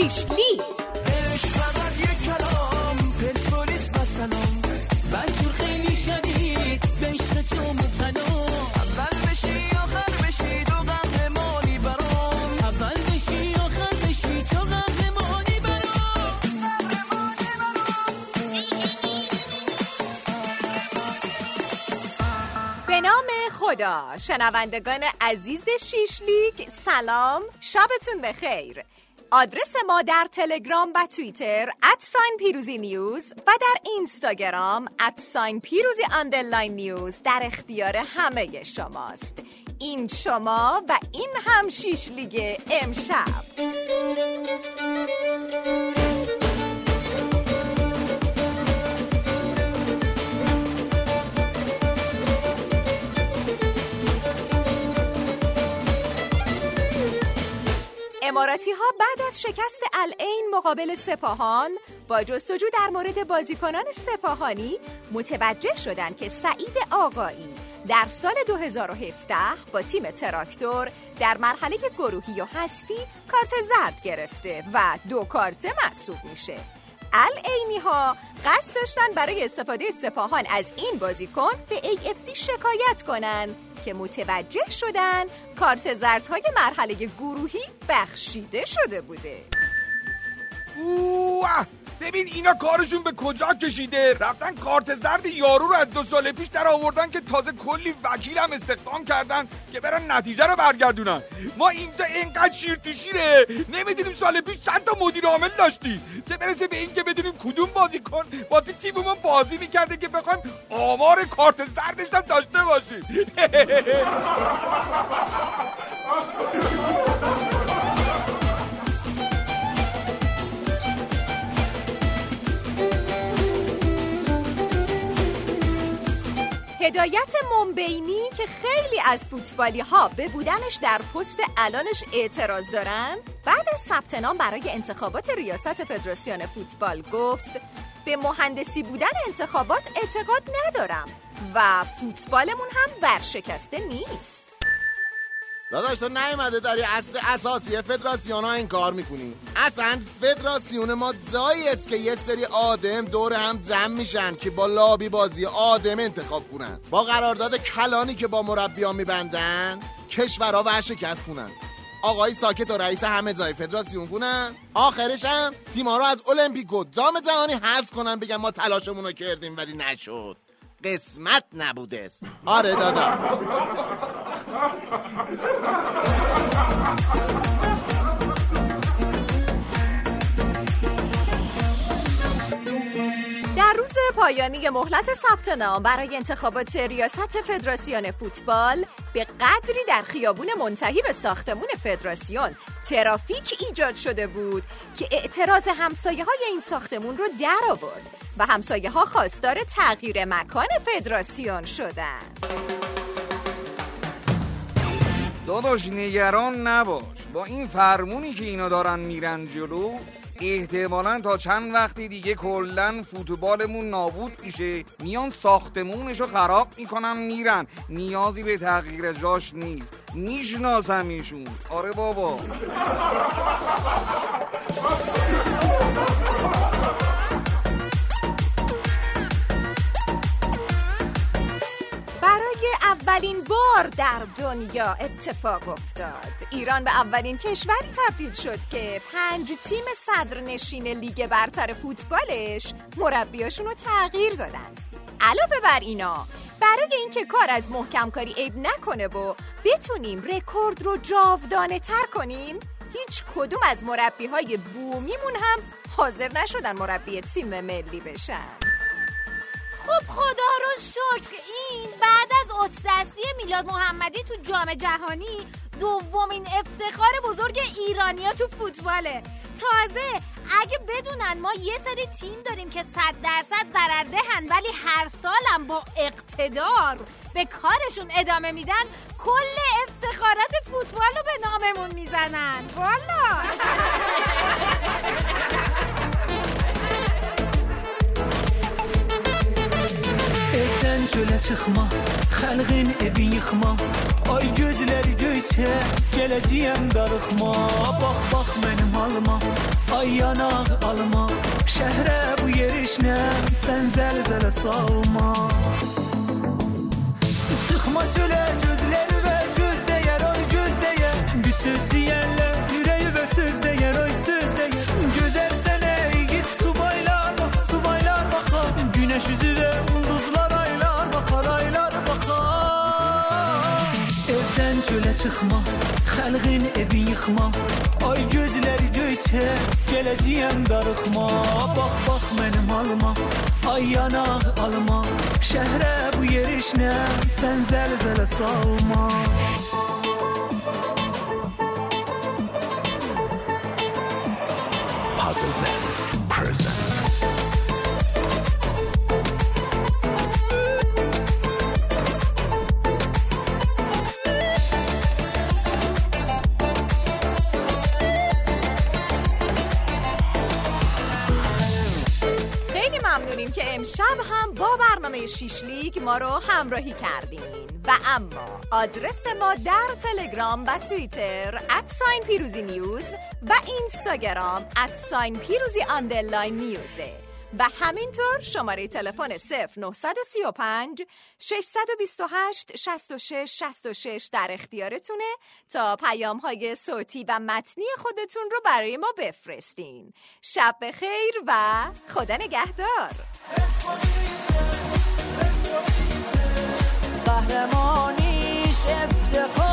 Sheesh, خدا. شنوندگان عزیز شیشلیک سلام. شبتون بخیر. آدرس ما در تلگرام و توییتر ادساین پیروزی نیوز و در اینستاگرام ادساین پیروزی نیوز در اختیار همه شماست. این شما و این هم شیشلیگ امشب. اماراتی ها بعد از شکست العین مقابل سپاهان با جستجو در مورد بازیکنان سپاهانی متوجه شدند که سعید آقایی در سال 2017 با تیم تراکتور در مرحله گروهی و حذفی کارت زرد گرفته و دو کارت محسوب میشه. العینی ها قصد داشتن برای استفاده سپاهان از این بازیکن به AFC شکایت کنن که متوجه شدن کارت زردهای مرحله گروهی بخشیده شده بوده. اوه! ببین اینا کارشون به کجا کشیده؟ رفتن کارت زرد یارو رو از دو سال پیش در آوردن که تازه کلی وکیل هم استخدام کردن که برن نتیجه رو برگردونن. ما اینجا اینقدر شیر تو شیره. نمی‌دونیم سال پیش چند تا مدیر عامل داشتی. چه برسه به این که بدونیم کدوم بازی کن بازی تیممون بازی می‌کرده که بخوایم آمار کارت زردش هم داشته باشیم. هدایت منبینی که خیلی از فوتبالی ها به بودنش در پست الانش اعتراض دارن؟ بعد از ثبت نام برای انتخابات ریاست فدراسیون فوتبال گفت به مهندسی بودن انتخابات اعتقاد ندارم و فوتبالمون هم ورشکسته نیست. داداش تو نیومده داری اصل اساسی فدراسیون ها این کار می‌کنی. اصلا فدراسیون ما جایی است که یه سری آدم دور هم جمع میشن که با لابی بازی آدم انتخاب کنن. با قرارداد کلانی که با مربیان میبندن کشورها ورشکست کنن. آقای ساکت و رئیس همه جای فدراسیون کنن. آخرش هم تیما رو از المپیک و جام جهانی حذف کنن بگن ما تلاشمون رو کردیم ولی نشد. قسمت نبوده است. آره دادا. در روز پایانی مهلت ثبت نام برای انتخابات ریاست فدراسیون فوتبال به قدری در خیابون منتهی به ساختمون فدراسیون ترافیک ایجاد شده بود که اعتراض همسایه های این ساختمون رو در آورد و همسایه ها خواستار تغییر مکان فدراسیون شدند. داداش نگران نباش. با این فرمونی که اینا دارن میرن جلو احتمالا تا چند وقتی دیگه کلا فوتبالمون نابود میشه. میان ساختمونشو خراب می‌کنن میرن. نیازی به تغییر جاش نیست. می‌شناسم ایشون آره بابا. اولین بار در دنیا اتفاق افتاد. ایران به اولین کشوری تبدیل شد که پنج تیم صدرنشین لیگ برتر فوتبالش مربیاشون رو تغییر دادن. علاوه بر اینا برای اینکه کار از محکم کاری عیب نکنه و بتونیم رکورد رو جاودانه تر کنیم هیچ کدوم از مربی های بومیمون هم حاضر نشدن مربی تیم ملی بشن. خب خدا رو میلاد محمدی تو جام جهانی دومین افتخار بزرگ ایرانیا تو فوتباله. تازه اگه بدونن ما یه سری تیم داریم که صد درصد ضرردهن ولی هر سالم با اقتدار به کارشون ادامه میدن کل افتخارات فوتبال رو به ناممون می‌زنن. والا! çölə çıxma Xəlqin evin yıxma. Ay gözləri göyçə Gələcəyəm darıxma. Bax bax mənim halıma Ay yanaq alma Şəhrə bu yerişlə Sən zəlzələ salma. Çıxma çölə gözləri Çıxma Xəlqin evin yıxma Ay gözləri göyçə Gələcəyəm darıxma. Bax bax mənim halıma Ay yanaq alma Şəhrə bu yerişlə Sən zəlzələ salma. Puzzle ممنونیم که امشب هم با برنامه شیش لیگ ما رو همراهی کردین. و اما آدرس ما در تلگرام و توییتر ادساین پیروزی نیوز و اینستاگرام ادساین پیروزی نیوزه. و همینطور شماره تلفن 0935 628 66 66 در اختیارتونه تا پیام های صوتی و متنی خودتون رو برای ما بفرستین. شب بخیر و خدا نگهدار. قهرمانیش افتخار